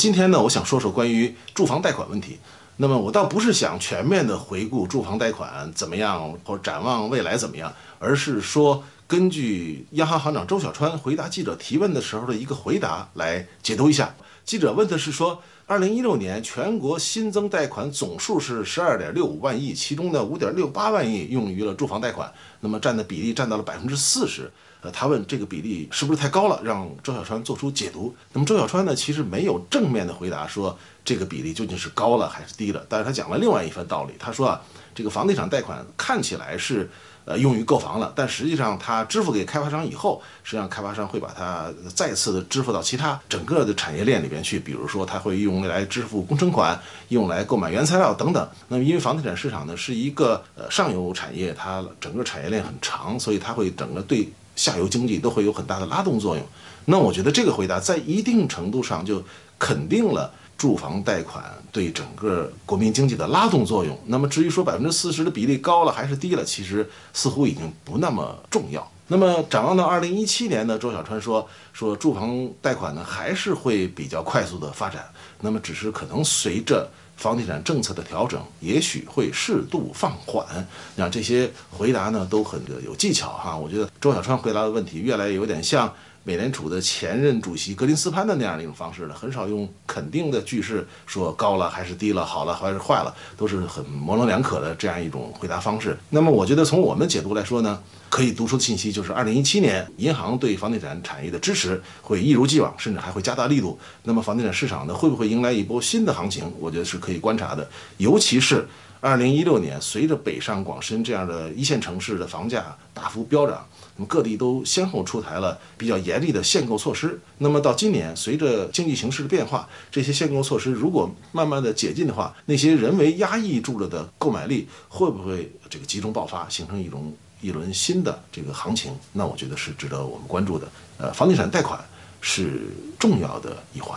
今天呢，我想说说关于住房贷款问题。那么我倒不是想全面的回顾住房贷款怎么样，或展望未来怎么样，而是说根据央行行长周小川回答记者提问的时候的一个回答来解读一下。记者问的是说，二零一六年全国新增贷款总数是十二点六五万亿，其中的五点六八万亿用于了住房贷款，那么占的比例占到了百分之四十。呃，他问这个比例是不是太高了，让周小川做出解读。那么周小川呢，其实没有正面的回答说这个比例究竟是高了还是低了，但是他讲了另外一番道理。他说啊，这个房地产贷款看起来是呃用于购房了，但实际上他支付给开发商以后，实际上开发商会把它再次的支付到其他整个的产业链里边去，比如说它会用来支付工程款，用来购买原材料等等。那么因为房地产市场呢是一个呃上游产业，它整个产业链很长，所以它会整个对。下游经济都会有很大的拉动作用，那我觉得这个回答在一定程度上就肯定了住房贷款对整个国民经济的拉动作用。那么至于说百分之四十的比例高了还是低了，其实似乎已经不那么重要。那么展望到二零一七年呢，周小川说说住房贷款呢还是会比较快速的发展，那么只是可能随着。房地产政策的调整也许会适度放缓，那这些回答呢都很有技巧哈。我觉得周小川回答的问题越来越有点像美联储的前任主席格林斯潘的那样的一种方式呢，很少用肯定的句式说高了还是低了，好了还是坏了，都是很模棱两可的这样一种回答方式。那么我觉得从我们解读来说呢。可以读出的信息就是，二零一七年银行对房地产产业的支持会一如既往，甚至还会加大力度。那么房地产市场呢，会不会迎来一波新的行情？我觉得是可以观察的。尤其是二零一六年，随着北上广深这样的一线城市的房价大幅飙涨，那么各地都先后出台了比较严厉的限购措施。那么到今年，随着经济形势的变化，这些限购措施如果慢慢的解禁的话，那些人为压抑住了的购买力会不会这个集中爆发，形成一种？一轮新的这个行情，那我觉得是值得我们关注的。呃，房地产贷款是重要的一环。